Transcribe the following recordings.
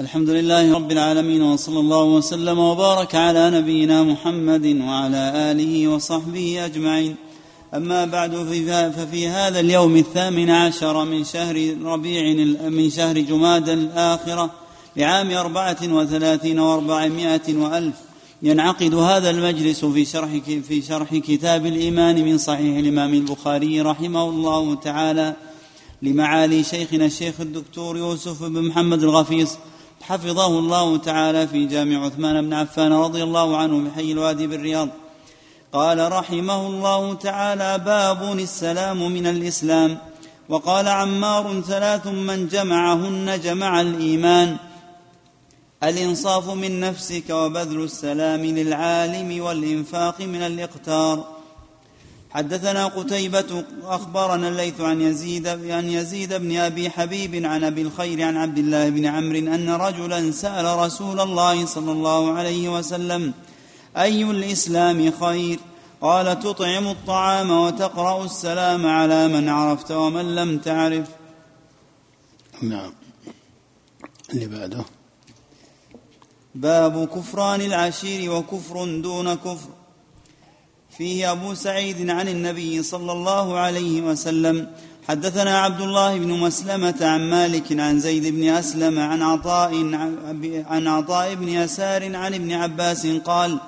الحمد لله رب العالمين وصلى الله وسلم وبارك على نبينا محمد وعلى آله وصحبه أجمعين. أما بعد ففي هذا اليوم الثامن عشر من شهر ربيع من شهر جماد الآخرة لعام أربعة وثلاثين وأربعمائة وألف ينعقد هذا المجلس في شرح في شرح كتاب الإيمان من صحيح الإمام البخاري رحمه الله تعالى لمعالي شيخنا الشيخ الدكتور يوسف بن محمد الغفيص حفظه الله تعالى في جامع عثمان بن عفان رضي الله عنه بحي الوادي بالرياض. قال رحمه الله تعالى باب السلام من الإسلام. وقال عمار ثلاث من جمعهن جمع الإيمان. الإنصاف من نفسك وبذل السلام للعالم والإنفاق من الإقتار. حدثنا قتيبة أخبرنا الليث عن يزيد عن يزيد بن أبي حبيب عن أبي الخير عن عبد الله بن عمرو أن رجلا سأل رسول الله صلى الله عليه وسلم أي الإسلام خير؟ قال تطعم الطعام وتقرأ السلام على من عرفت ومن لم تعرف. نعم. اللي بعده. باب كفران العشير وكفر دون كفر. فيه أبو سعيد عن النبي صلى الله عليه وسلم. حدثنا عبد الله بن مسلمة عن مالك عن زيد بن أسلم عن عطاء عن عطاء بن يسار عن ابن عباس قال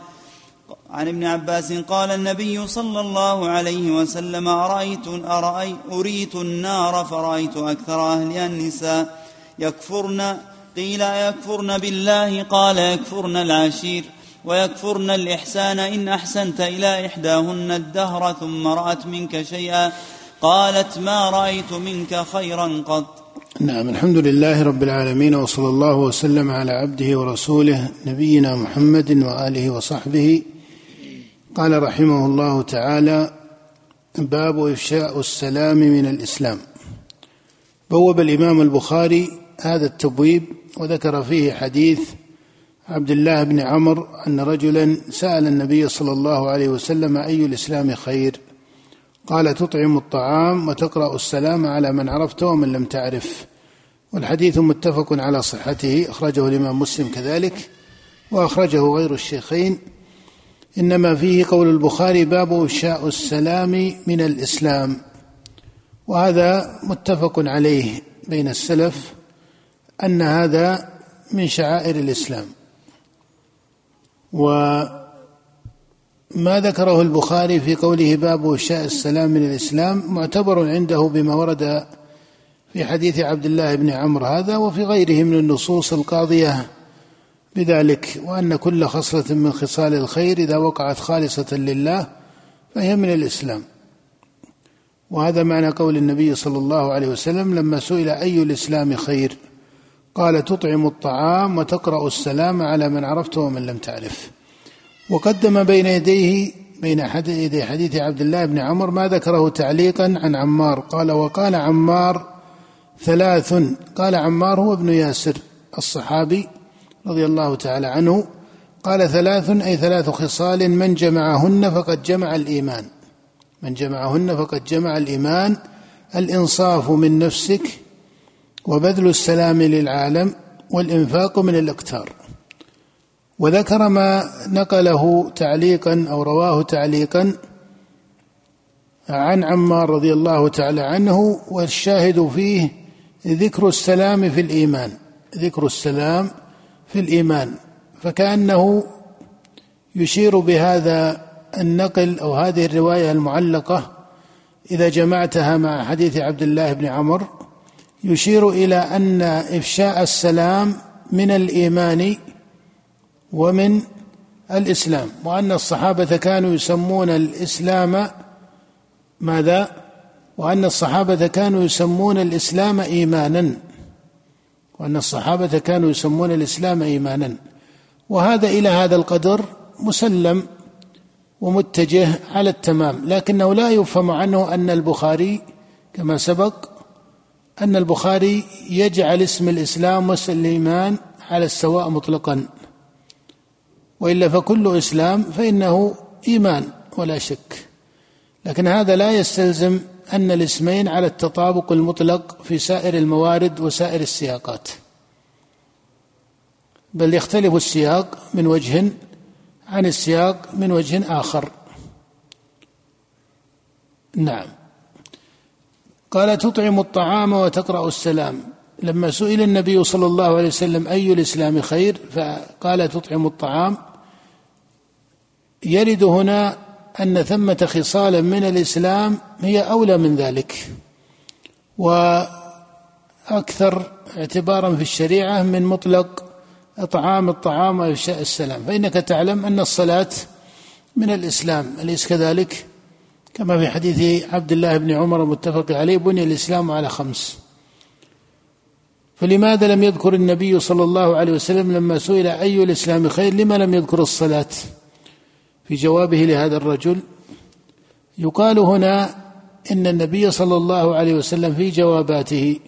عن ابن عباس قال النبي صلى الله عليه وسلم أرأيت أرأيت أريت النار فرأيت أكثر أهلها النساء يكفرن قيل يكفرن بالله؟ قال يكفرن العشير. ويكفرن الإحسان إن أحسنت إلى إحداهن الدهر ثم رأت منك شيئا قالت ما رأيت منك خيرا قط. نعم الحمد لله رب العالمين وصلى الله وسلم على عبده ورسوله نبينا محمد وآله وصحبه. قال رحمه الله تعالى باب إفشاء السلام من الإسلام. بوب الإمام البخاري هذا التبويب وذكر فيه حديث عبد الله بن عمر أن رجلا سأل النبي صلى الله عليه وسلم أي الإسلام خير؟ قال تطعم الطعام وتقرأ السلام على من عرفت ومن لم تعرف. والحديث متفق على صحته أخرجه الإمام مسلم كذلك وأخرجه غير الشيخين. إنما فيه قول البخاري باب افشاء السلام من الإسلام. وهذا متفق عليه بين السلف أن هذا من شعائر الإسلام. وما ذكره البخاري في قوله باب افشاء السلام من الإسلام معتبر عنده بما ورد في حديث عبد الله بن عمرو هذا وفي غيره من النصوص القاضية بذلك وأن كل خصلة من خصال الخير إذا وقعت خالصة لله فهي من الإسلام. وهذا معنى قول النبي صلى الله عليه وسلم لما سئل أي الإسلام خير؟ قال تطعم الطعام وتقرأ السلام على من عرفته ومن لم تعرف. وقدم بين يديه بين يدي حديث عبد الله بن عمر ما ذكره تعليقا عن عمار. قال وقال عمار ثلاث. قال عمار هو ابن ياسر الصحابي رضي الله تعالى عنه. قال ثلاث أي ثلاث خصال من جمعهن فقد جمع الإيمان. من جمعهن فقد جمع الإيمان. الإنصاف من نفسك وبذل السلام للعالم والإنفاق من الإقتار. وذكر ما نقله تعليقا أو رواه تعليقا عن عمار رضي الله تعالى عنه والشاهد فيه ذكر السلام في الإيمان. ذكر السلام في الإيمان. فكأنه يشير بهذا النقل أو هذه الرواية المعلقة إذا جمعتها مع حديث عبد الله بن عمر يشير إلى أن إفشاء السلام من الإيمان ومن الإسلام وأن الصحابة كانوا يسمون الإسلام ماذا؟ وأن الصحابة كانوا يسمون الإسلام إيمانا وأن الصحابة كانوا يسمون الإسلام إيمانا وهذا إلى هذا القدر مسلم ومتجه على التمام لكنه لا يفهم عنه أن البخاري كما سبق أن البخاري يجعل اسم الإسلام واسم الإيمان على السواء مطلقا. وإلا فكل إسلام فإنه إيمان ولا شك. لكن هذا لا يستلزم أن الاسمين على التطابق المطلق في سائر الموارد وسائر السياقات. بل يختلف السياق من وجه عن السياق من وجه آخر. نعم. قال تطعم الطعام وتقرأ السلام. لما سئل النبي صلى الله عليه وسلم أي الإسلام خير فقال تطعم الطعام. يرد هنا أن ثمة خصالا من الإسلام هي أولى من ذلك وأكثر اعتبارا في الشريعة من مطلق إطعام الطعام وإفشاء السلام. فإنك تعلم أن الصلاة من الإسلام أليس كذلك؟ كما في حديث عبد الله بن عمر متفق عليه بني الإسلام على خمس. فلماذا لم يذكر النبي صلى الله عليه وسلم لما سئل أي الإسلام خير؟ لما لم يذكر الصلاة؟ في جوابه لهذا الرجل يقال هنا إن النبي صلى الله عليه وسلم في جواباته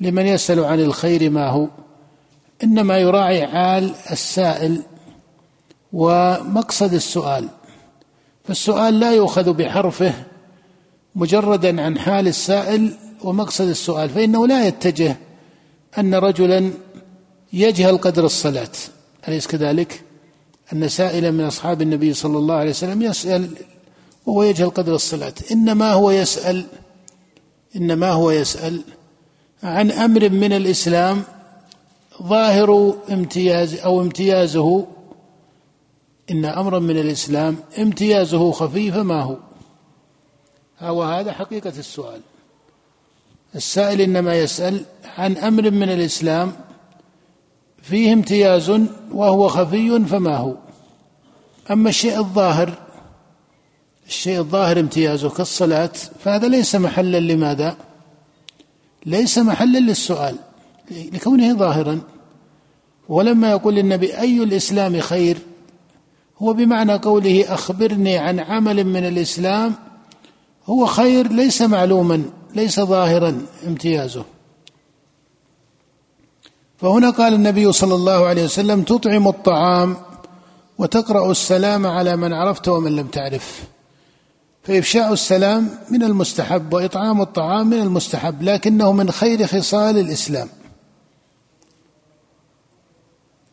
لمن يسأل عن الخير ما هو؟ إنما يراعي حال السائل ومقصد السؤال. فالسؤال لا يؤخذ بحرفه مجردا عن حال السائل ومقصد السؤال فإنه لا يتجه أن رجلا يجهل قدر الصلاة أليس كذلك؟ أن سائلا من أصحاب النبي صلى الله عليه وسلم يسأل وهو يجهل قدر الصلاة إنما هو يسأل إنما هو يسأل عن أمر من الإسلام ظاهر امتياز أو امتيازه إن أمرا من الإسلام امتيازه خفي فما هو. هو هذا حقيقة السؤال. السائل إنما يسأل عن أمر من الإسلام فيه امتياز وهو خفي فما هو. أما الشيء الظاهر الشيء الظاهر امتيازه كالصلاة فهذا ليس محلا لماذا؟ ليس محلا للسؤال لكونه ظاهرا. ولما يقول النبي أي الإسلام خير؟ هو بمعنى قوله أخبرني عن عمل من الإسلام هو خير ليس معلوما ليس ظاهرا امتيازه. فهنا قال النبي صلى الله عليه وسلم تطعم الطعام وتقرأ السلام على من عرفت ومن لم تعرف. فإفشاء السلام من المستحب وإطعام الطعام من المستحب لكنه من خير خصال الإسلام.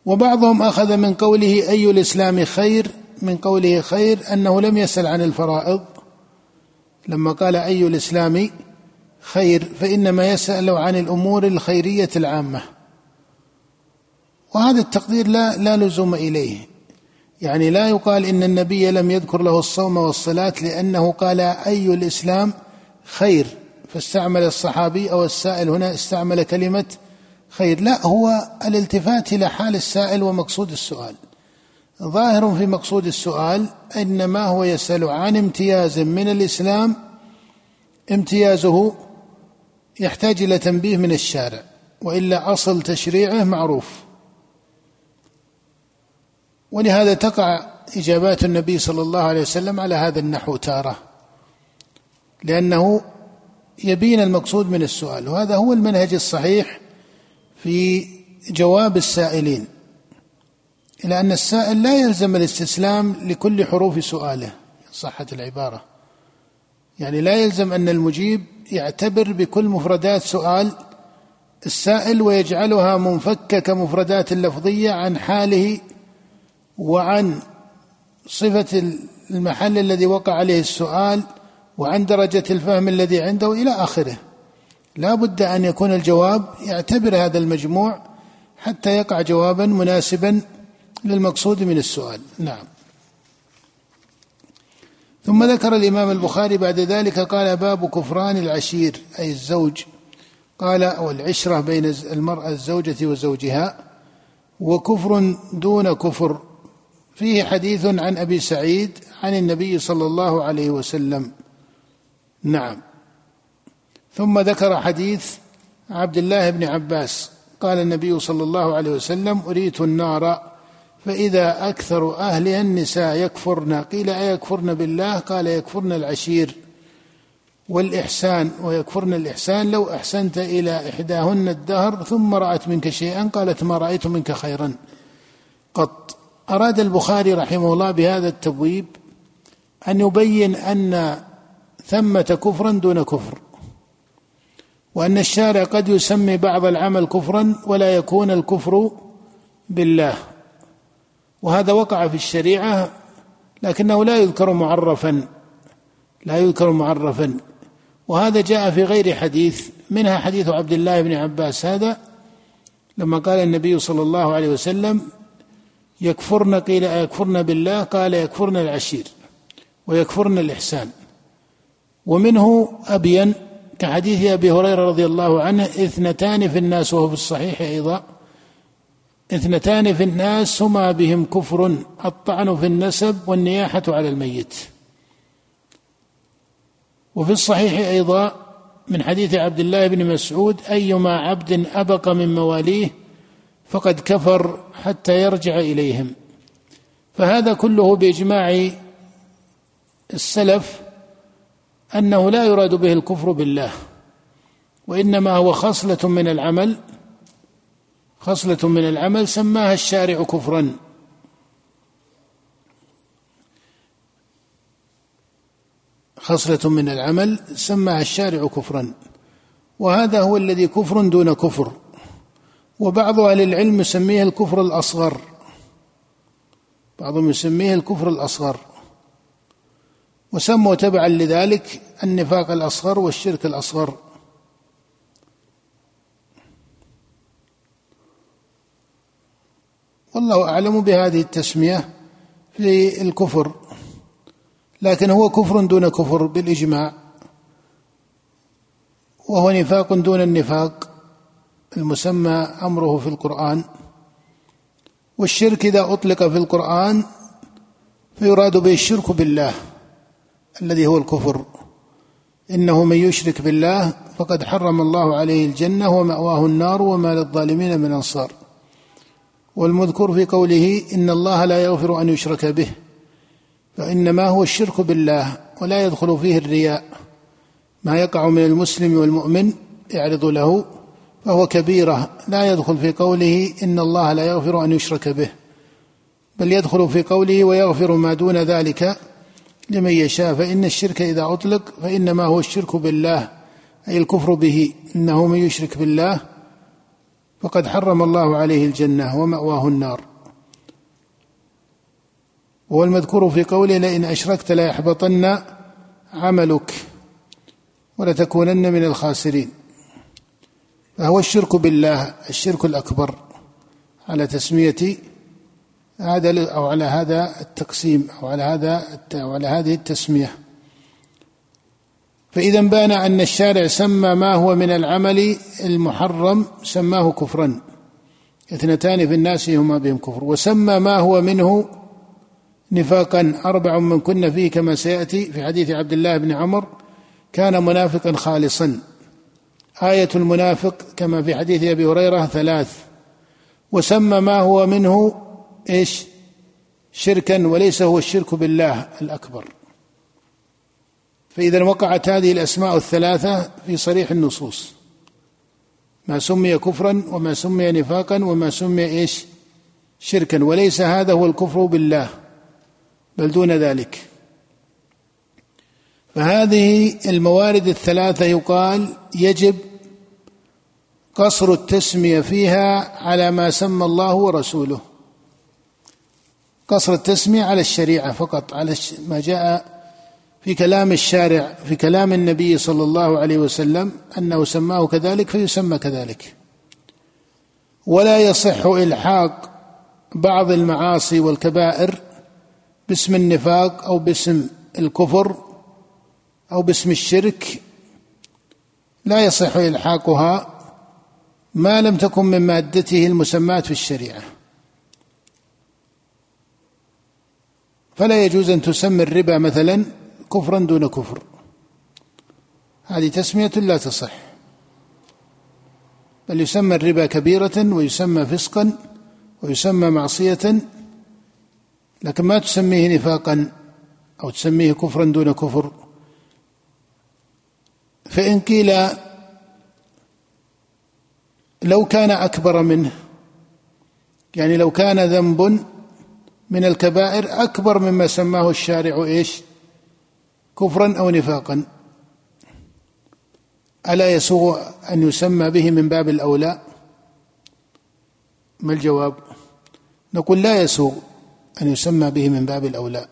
وبعضهم أخذ من قوله أي الإسلام خير من قوله خير أنه لم يسأل عن الفرائض. لما قال أي الإسلام خير فإنما يسأل عن الأمور الخيرية العامة. وهذا التقدير لا لا لزوم إليه. يعني لا يقال إن النبي لم يذكر له الصوم والصلاة لأنه قال أي الإسلام خير. فاستعمل الصحابي أو السائل هنا استعمل كلمة خير. لا هو الالتفات إلى حال السائل ومقصود السؤال. ظاهر في مقصود السؤال إنما هو يسأل عن امتياز من الإسلام. امتيازه يحتاج إلى تنبيه من الشارع وإلا أصل تشريعه معروف. ولهذا تقع إجابات النبي صلى الله عليه وسلم على هذا النحو تارة لأنه يبين المقصود من السؤال وهذا هو المنهج الصحيح في جواب السائلين إلى أن السائل لا يلزم الاستسلام لكل حروف سؤاله صحة العبارة. يعني لا يلزم أن المجيب يعتبر بكل مفردات سؤال السائل ويجعلها منفكة كمفردات لفظية عن حاله وعن صفة المحل الذي وقع عليه السؤال وعن درجة الفهم الذي عنده إلى آخره. لا بد أن يكون الجواب يعتبر هذا المجموع حتى يقع جوابا مناسبا للمقصود من السؤال. نعم. ثم ذكر الإمام البخاري بعد ذلك قال باب كفران العشير أي الزوج. قال أو العشرة بين المرأة الزوجة وزوجها وكفر دون كفر. فيه حديث عن أبي سعيد عن النبي صلى الله عليه وسلم. نعم. ثم ذكر حديث عبد الله بن عباس. قال النبي صلى الله عليه وسلم أريت النار فإذا أكثر أهلها النساء يكفرن. قيل أيكفرن بالله؟ قال يكفرن العشير والإحسان ويكفرن الإحسان لو أحسنت إلى إحداهن الدهر ثم رأت منك شيئا. قالت ما رأيت منك خيرا. قط. أراد البخاري رحمه الله بهذا التبويب أن يبين أن ثمة كفرا دون كفر. وأن الشارع قد يسمي بعض العمل كفرا ولا يكون الكفر بالله. وهذا وقع في الشريعة لكنه لا يذكر معرفا لا يذكر معرفا. وهذا جاء في غير حديث منها حديث عبد الله بن عباس هذا لما قال النبي صلى الله عليه وسلم يكفرن قيل يكفرن بالله قال يكفرن العشير ويكفرن الإحسان. ومنه أبين كحديث أبي هريرة رضي الله عنه إثنتان في الناس وهو في الصحيح أيضا. إثنتان في الناس هما بهم كفر الطعن في النسب والنياحة على الميت. وفي الصحيح أيضا من حديث عبد الله بن مسعود أيما عبد أبق من مواليه فقد كفر حتى يرجع إليهم. فهذا كله بإجماع السلف أنه لا يراد به الكفر بالله وإنما هو خصلة من العمل خصلة من العمل سماها الشارع كفرا. خصلة من العمل سماها الشارع كفرا. وهذا هو الذي كفر دون كفر. وبعض أهل العلم يسميه الكفر الأصغر. بعضهم يسميه الكفر الأصغر. وسموا تبعا لذلك النفاق الأصغر والشرك الأصغر. والله أعلم بهذه التسمية في الكفر لكن هو كفر دون كفر بالإجماع وهو نفاق دون النفاق المسمى أمره في القرآن. والشرك إذا أطلق في القرآن فيراد به الشرك بالله. الذي هو الكفر. إنه من يشرك بالله فقد حرم الله عليه الجنة ومأواه النار وما للظالمين من أنصار. والمذكور في قوله إن الله لا يغفر أن يشرك به فإنما هو الشرك بالله ولا يدخل فيه الرياء. ما يقع من المسلم والمؤمن يعرض له فهو كبيرة. لا يدخل في قوله إن الله لا يغفر أن يشرك به بل يدخل في قوله ويغفر ما دون ذلك. لمن يشاء فإن الشرك إذا أطلق فإنما هو الشرك بالله أي الكفر به إنه من يشرك بالله فقد حرم الله عليه الجنة ومأواه النار. والمذكور في قوله لئن أشركت ليحبطن عملك ولتكونن من الخاسرين. فهو الشرك بالله الشرك الأكبر على تسمية هذا أو على هذا التقسيم أو على هذا أو على هذه التسمية. فإذا بان أن الشارع سمى ما هو من العمل المحرم سماه كفرا. اثنتان في الناس هما بهم كفر. وسمى ما هو منه نفاقا. أربع من كن فيه كما سيأتي في حديث عبد الله بن عمر كان منافقا خالصا. آية المنافق كما في حديث أبي هريرة ثلاث. وسمى ما هو منه إيش؟ شركا وليس هو الشرك بالله الأكبر. فإذا وقعت هذه الأسماء الثلاثة في صريح النصوص. ما سمي كفرا وما سمي نفاقا وما سمي إيش؟ شركا. وليس هذا هو الكفر بالله بل دون ذلك. فهذه الموارد الثلاثة يقال يجب قصر التسمية فيها على ما سمى الله ورسوله. قصر التسمية على الشريعة فقط على ما جاء في كلام الشارع في كلام النبي صلى الله عليه وسلم أنه سماه كذلك فيسمى كذلك. ولا يصح إلحاق بعض المعاصي والكبائر باسم النفاق أو باسم الكفر أو باسم الشرك. لا يصح إلحاقها ما لم تكن من مادته المسماة في الشريعة. فلا يجوز أن تسمي الربا مثلا كفرا دون كفر. هذه تسمية لا تصح. بل يسمى الربا كبيرة ويسمى فسقا ويسمى معصية لكن ما تسميه نفاقا أو تسميه كفرا دون كفر. فإن قيل لو كان أكبر منه يعني لو كان ذنب من الكبائر أكبر مما سماه الشارع إيش؟ كفرا أو نفاقا. ألا يسوغ أن يسمى به من باب الأولى؟ ما الجواب؟ نقول لا يسوغ أن يسمى به من باب الأولى.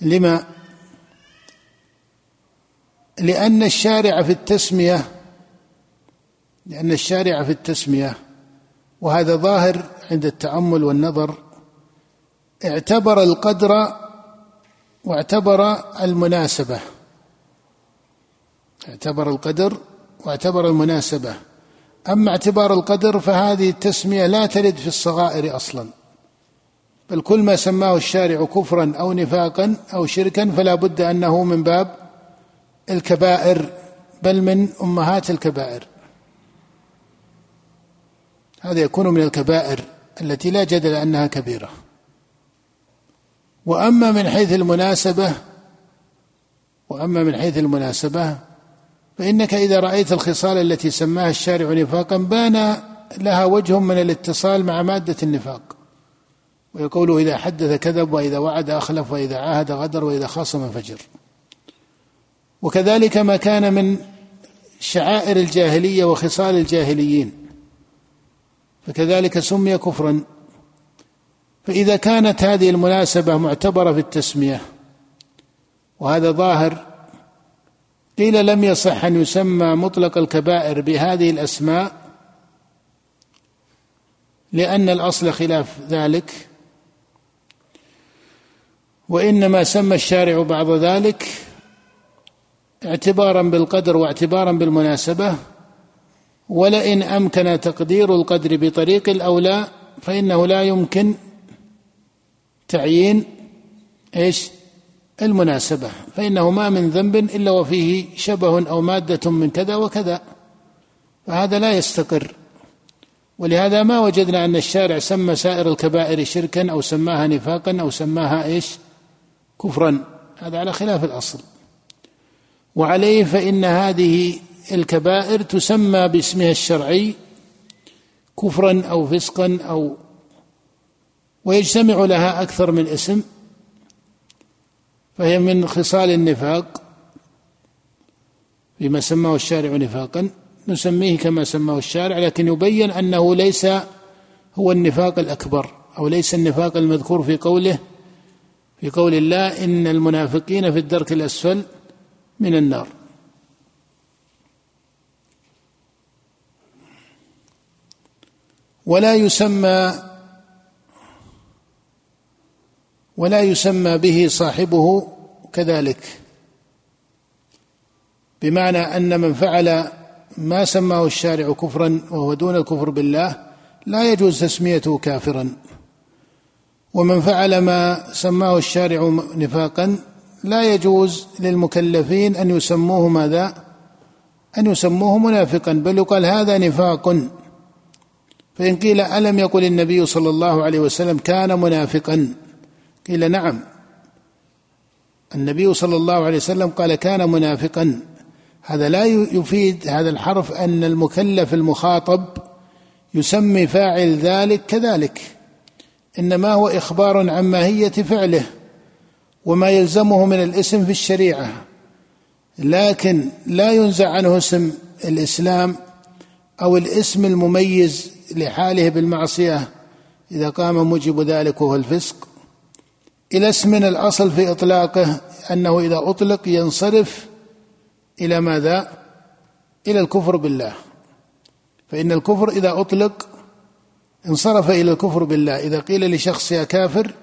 لما؟ لأن الشارع في التسمية لأن الشارع في التسمية وهذا ظاهر عند التأمل والنظر اعتبر القدر واعتبر المناسبة. اعتبر القدر واعتبر المناسبة. أما اعتبار القدر فهذه التسمية لا ترد في الصغائر أصلا. بل كل ما سماه الشارع كفرا أو نفاقا أو شركا فلا بد أنه من باب الكبائر بل من أمهات الكبائر. هذا يكون من الكبائر التي لا جدل أنها كبيرة. وأما من حيث المناسبة وأما من حيث المناسبة فإنك إذا رأيت الخصال التي سماها الشارع نفاقا بان لها وجه من الاتصال مع مادة النفاق. ويقول إذا حدث كذب وإذا وعد أخلف وإذا عاهد غدر وإذا خاصم فجر. وكذلك ما كان من شعائر الجاهلية وخصال الجاهليين. فكذلك سمي كفرا فإذا كانت هذه المناسبة معتبرة في التسمية وهذا ظاهر قيل لم يصح أن يسمى مطلق الكبائر بهذه الأسماء لأن الأصل خلاف ذلك وإنما سمى الشارع بعض ذلك اعتبارا بالقدر واعتبارا بالمناسبة ولئن أمكن تقدير القدر بطريق الأولى فإنه لا يمكن تعيين إيش؟ المناسبة فإنه ما من ذنب إلا وفيه شبه أو مادة من كذا وكذا فهذا لا يستقر. ولهذا ما وجدنا أن الشارع سمى سائر الكبائر شركا أو سماها نفاقا أو سماها إيش؟ كفرا. هذا على خلاف الأصل. وعليه فإن هذه الكبائر تسمى باسمها الشرعي كفرا أو فسقا أو ويجتمع لها أكثر من اسم فهي من خصال النفاق فيما سماه الشارع نفاقا نسميه كما سماه الشارع لكن يبين أنه ليس هو النفاق الأكبر أو ليس النفاق المذكور في قوله في قول الله إن المنافقين في الدرك الأسفل من النار. ولا يسمى ولا يسمى به صاحبه كذلك. بمعنى أن من فعل ما سماه الشارع كفرا وهو دون الكفر بالله لا يجوز تسميته كافرا. ومن فعل ما سماه الشارع نفاقا لا يجوز للمكلفين أن يسموه ماذا؟ أن يسموه منافقا بل يقال هذا نفاق. فإن قيل ألم يقل النبي صلى الله عليه وسلم كان منافقا؟ قيل نعم. النبي صلى الله عليه وسلم قال كان منافقا. هذا لا يفيد هذا الحرف أن المكلف المخاطب يسمي فاعل ذلك كذلك. إنما هو إخبار عن ماهية فعله وما يلزمه من الاسم في الشريعة. لكن لا ينزع عنه اسم الإسلام أو الاسم المميز لحاله بالمعصية. إذا قام موجب ذلك وهو الفسق. إلى اسم الأصل في إطلاقه أنه إذا أطلق ينصرف إلى ماذا؟ إلى الكفر بالله فإن الكفر إذا أطلق انصرف إلى الكفر بالله إذا قيل لشخص يا كافر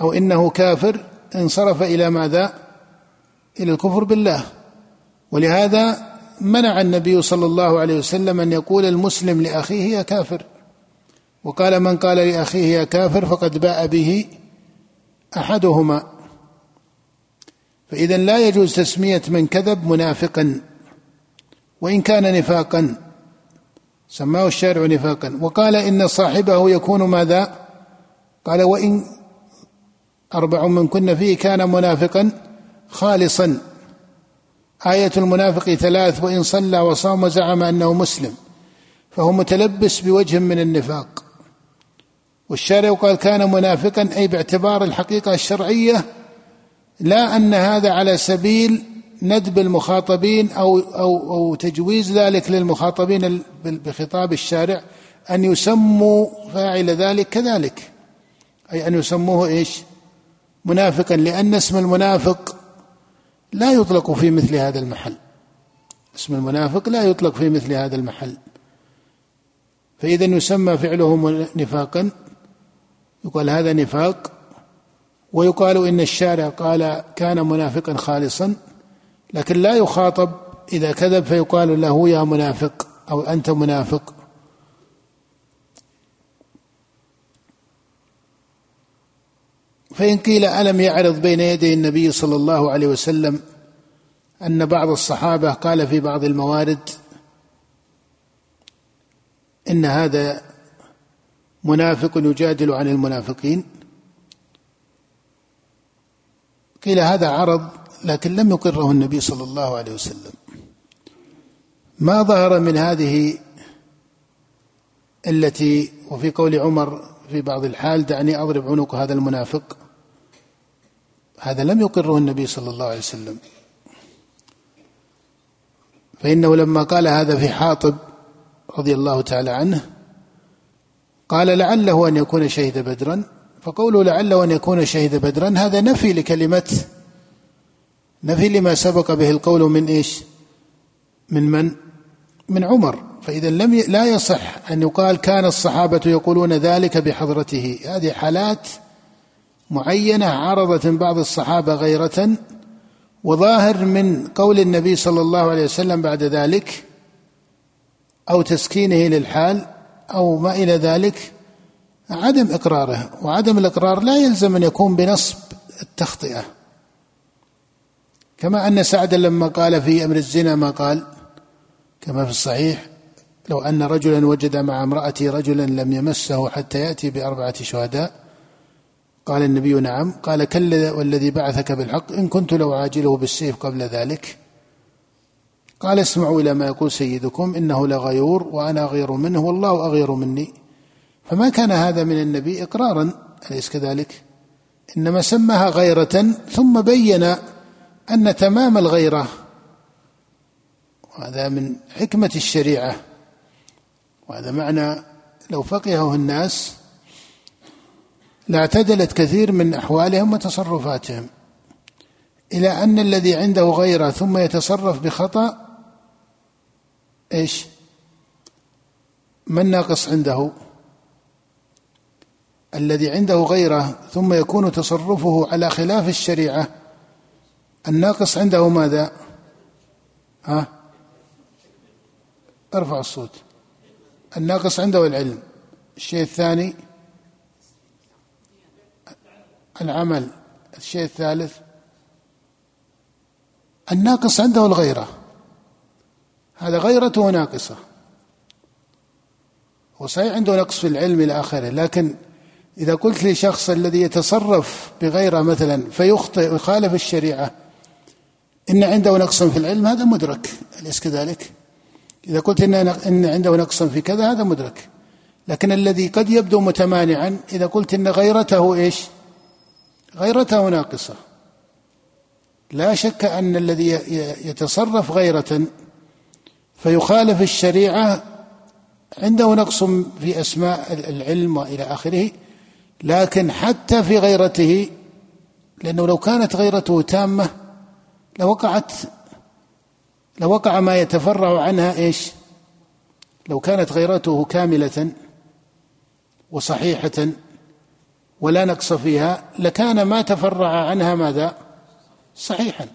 أو إنه كافر انصرف إلى ماذا؟ إلى الكفر بالله ولهذا منع النبي صلى الله عليه وسلم أن يقول المسلم لأخيه يا كافر وقال من قال لأخيه يا كافر فقد باء به أحدهما. فإذا لا يجوز تسمية من كذب منافقا وإن كان نفاقا. سماه الشارع نفاقا. وقال إن صاحبه يكون ماذا؟ قال وإن أربع من كن فيه كان منافقا خالصا. آية المنافق ثلاث وإن صلى وصام وزعم أنه مسلم فهو متلبس بوجه من النفاق. والشارع قال كان منافقا أي باعتبار الحقيقة الشرعية لا أن هذا على سبيل ندب المخاطبين أو أو أو تجويز ذلك للمخاطبين بخطاب الشارع أن يسموا فاعل ذلك كذلك. أي أن يسموه إيش؟ منافقا لأن اسم المنافق لا يطلق في مثل هذا المحل. اسم المنافق لا يطلق في مثل هذا المحل. فإذا يسمى فعله نفاقا يقال هذا نفاق ويقال إن الشارع قال كان منافقا خالصا لكن لا يخاطب إذا كذب فيقال له يا منافق أو أنت منافق. فإن قيل ألم يعرض بين يدي النبي صلى الله عليه وسلم أن بعض الصحابة قال في بعض الموارد إن هذا منافق يجادل عن المنافقين. قيل هذا عرض لكن لم يقره النبي صلى الله عليه وسلم. ما ظهر من هذه التي وفي قول عمر في بعض الحال دعني أضرب عنق هذا المنافق. هذا لم يقره النبي صلى الله عليه وسلم. فإنه لما قال هذا في حاطب رضي الله تعالى عنه قال لعله أن يكون شهد بدرا فقوله لعله أن يكون شهد بدرا هذا نفي لكلمة نفي لما سبق به القول من إيش؟ من من؟ من عمر فإذا لم ي... لا يصح أن يقال كان الصحابة يقولون ذلك بحضرته هذه حالات معينة عرضت من بعض الصحابة غيرة وظاهر من قول النبي صلى الله عليه وسلم بعد ذلك أو تسكينه للحال أو ما إلى ذلك عدم إقراره. وعدم الإقرار لا يلزم أن يكون بنصب التخطئة. كما أن سعد لما قال في أمر الزنا ما قال كما في الصحيح لو أن رجلا وجد مع امرأته رجلا لم يمسه حتى يأتي بأربعة شهداء قال النبي نعم. قال كلا والذي بعثك بالحق إن كنت لو عاجله بالسيف قبل ذلك. قال اسمعوا إلى ما يقول سيدكم إنه لغيور وأنا أغير منه والله أغير مني. فما كان هذا من النبي إقرارا أليس كذلك؟ إنما سماها غيرة ثم بين أن تمام الغيرة. وهذا من حكمة الشريعة. وهذا معنى لو فقهه الناس لاعتدلت كثير من أحوالهم وتصرفاتهم. إلى أن الذي عنده غيرة ثم يتصرف بخطأ إيش؟ ما الناقص عنده؟ الذي عنده غيره ثم يكون تصرفه على خلاف الشريعة. الناقص عنده ماذا؟ ها؟ ارفع الصوت. الناقص عنده العلم. الشيء الثاني؟ العمل. الشيء الثالث؟ الناقص عنده الغيرة. هذا غيرته ناقصة وصحيح عنده نقص في العلم إلى آخره لكن إذا قلت لشخص الذي يتصرف بغيره مثلا فيخطئ ويخالف الشريعة إن عنده نقص في العلم هذا مدرك أليس كذلك؟ إذا قلت إن إن عنده نقص في كذا هذا مدرك لكن الذي قد يبدو متمانعا إذا قلت إن غيرته إيش؟ غيرته ناقصة لا شك أن الذي يتصرف غيرة فيخالف الشريعة عنده نقص في أسماء العلم وإلى آخره لكن حتى في غيرته لأنه لو كانت غيرته تامة لوقعت لوقع ما يتفرع عنها إيش؟ لو كانت غيرته كاملة وصحيحة ولا نقص فيها لكان ما تفرع عنها ماذا؟ صحيحا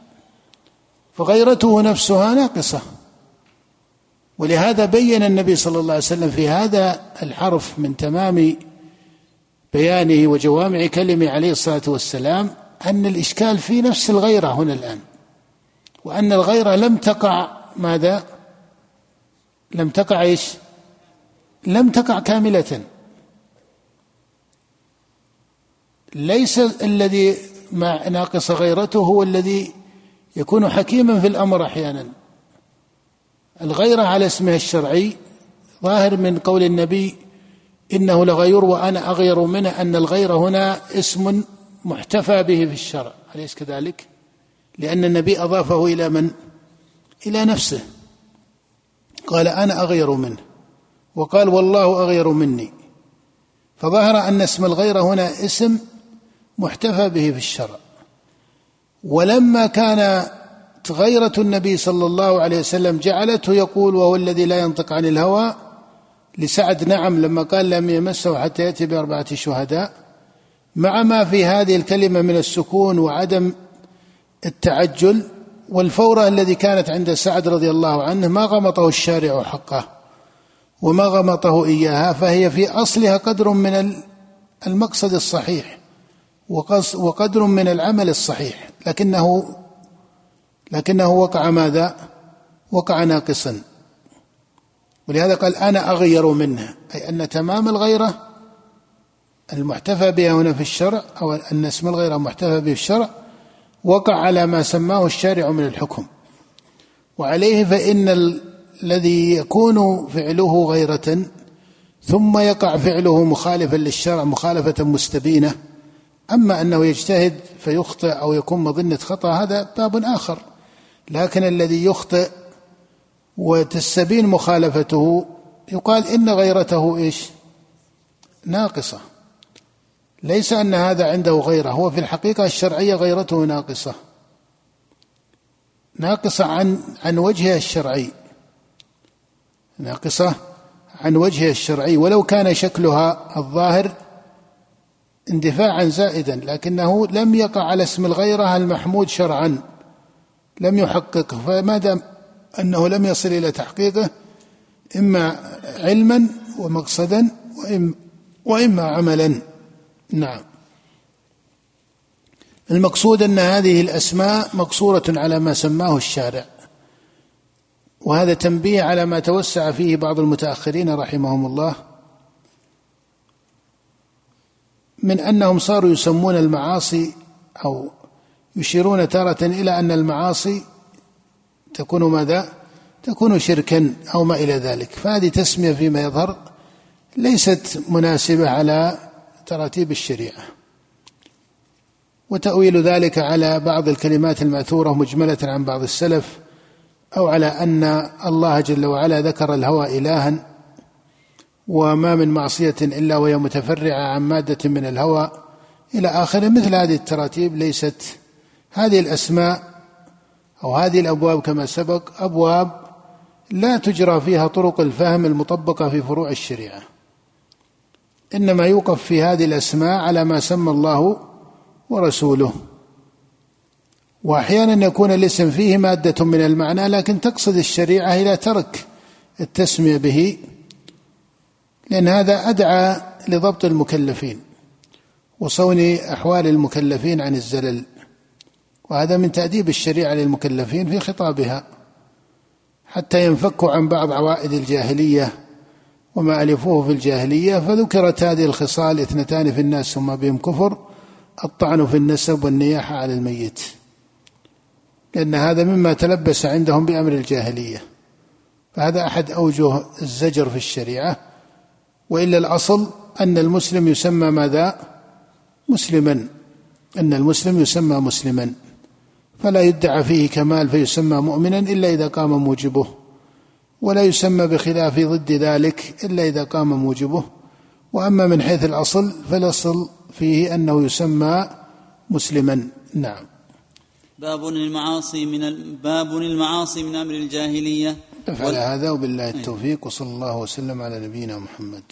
فغيرته نفسها ناقصة ولهذا بين النبي صلى الله عليه وسلم في هذا الحرف من تمام بيانه وجوامع كلمه عليه الصلاة والسلام أن الإشكال في نفس الغيرة هنا الآن وأن الغيرة لم تقع ماذا؟ لم تقع إيش؟ لم تقع كاملة. ليس الذي مع ناقص غيرته هو الذي يكون حكيما في الأمر أحيانا. الغيرة على اسمها الشرعي ظاهر من قول النبي إنه لغير وأنا أغير منه أن الغير هنا اسم محتفى به في الشرع أليس كذلك؟ لأن النبي أضافه إلى من؟ إلى نفسه قال أنا أغير منه وقال والله أغير مني فظهر أن اسم الغيرة هنا اسم محتفى به في الشرع ولما كان غيرة النبي صلى الله عليه وسلم جعلته يقول وهو الذي لا ينطق عن الهوى لسعد نعم لما قال لم يمسه حتى يأتي بأربعة شهداء. مع ما في هذه الكلمة من السكون وعدم التعجل والفورة الذي كانت عند سعد رضي الله عنه ما غمطه الشارع حقه وما غمطه إياها فهي في أصلها قدر من المقصد الصحيح وقدر من العمل الصحيح لكنه لكنه وقع ماذا؟ وقع ناقصا. ولهذا قال أنا أغير منه أي أن تمام الغيرة المحتفى بها هنا في الشرع أو أن اسم الغيرة محتفى به في الشرع وقع على ما سماه الشارع من الحكم. وعليه فإن الذي يكون فعله غيرة ثم يقع فعله مخالفا للشرع مخالفة مستبينة أما أنه يجتهد فيخطئ أو يكون مظنة خطأ هذا باب آخر. لكن الذي يخطئ وتستبين مخالفته يقال إن غيرته إيش؟ ناقصة. ليس أن هذا عنده غيره هو في الحقيقة الشرعية غيرته ناقصة. ناقصة عن عن وجهها الشرعي. ناقصة عن وجهها الشرعي. ولو كان شكلها الظاهر اندفاعا زائدا لكنه لم يقع على اسم الغيرة المحمود شرعا. لم يحققه فما دام أنه لم يصل إلى تحقيقه إما علما ومقصدا وإما عملا. نعم. المقصود أن هذه الأسماء مقصورة على ما سماه الشارع وهذا تنبيه على ما توسع فيه بعض المتأخرين رحمهم الله من أنهم صاروا يسمون المعاصي أو يشيرون تارة إلى أن المعاصي تكون ماذا؟ تكون شركا أو ما إلى ذلك. فهذه تسمية فيما يظهر ليست مناسبة على تراتيب الشريعة. وتأويل ذلك على بعض الكلمات المأثورة مجملة عن بعض السلف أو على أن الله جل وعلا ذكر الهوى إلها وما من معصية إلا وهي متفرعة عن مادة من الهوى إلى آخره. مثل هذه التراتيب ليست هذه الأسماء أو هذه الأبواب كما سبق أبواب لا تجرى فيها طرق الفهم المطبقة في فروع الشريعة. إنما يوقف في هذه الأسماء على ما سمى الله ورسوله. وأحيانا يكون الاسم فيه مادة من المعنى لكن تقصد الشريعة إلى ترك التسمية به لأن هذا أدعى لضبط المكلفين. وصون أحوال المكلفين عن الزلل. وهذا من تأديب الشريعة للمكلفين في خطابها حتى ينفكوا عن بعض عوائد الجاهلية وما ألفوه في الجاهلية فذكرت هذه الخصال اثنتان في الناس ثم بهم كفر الطعن في النسب والنياحة على الميت. لأن هذا مما تلبس عندهم بأمر الجاهلية. فهذا أحد أوجه الزجر في الشريعة. وإلا الأصل أن المسلم يسمى ماذا؟ مسلما. أن المسلم يسمى مسلما. فلا يدعى فيه كمال فيسمى مؤمنا إلا إذا قام موجبه ولا يسمى بخلاف ضد ذلك إلا إذا قام موجبه. وأما من حيث الأصل فالأصل فيه أنه يسمى مسلما. نعم. باب المعاصي من باب المعاصي من أمر الجاهلية. نفعل هذا وبالله التوفيق وصلى الله وسلم على نبينا محمد.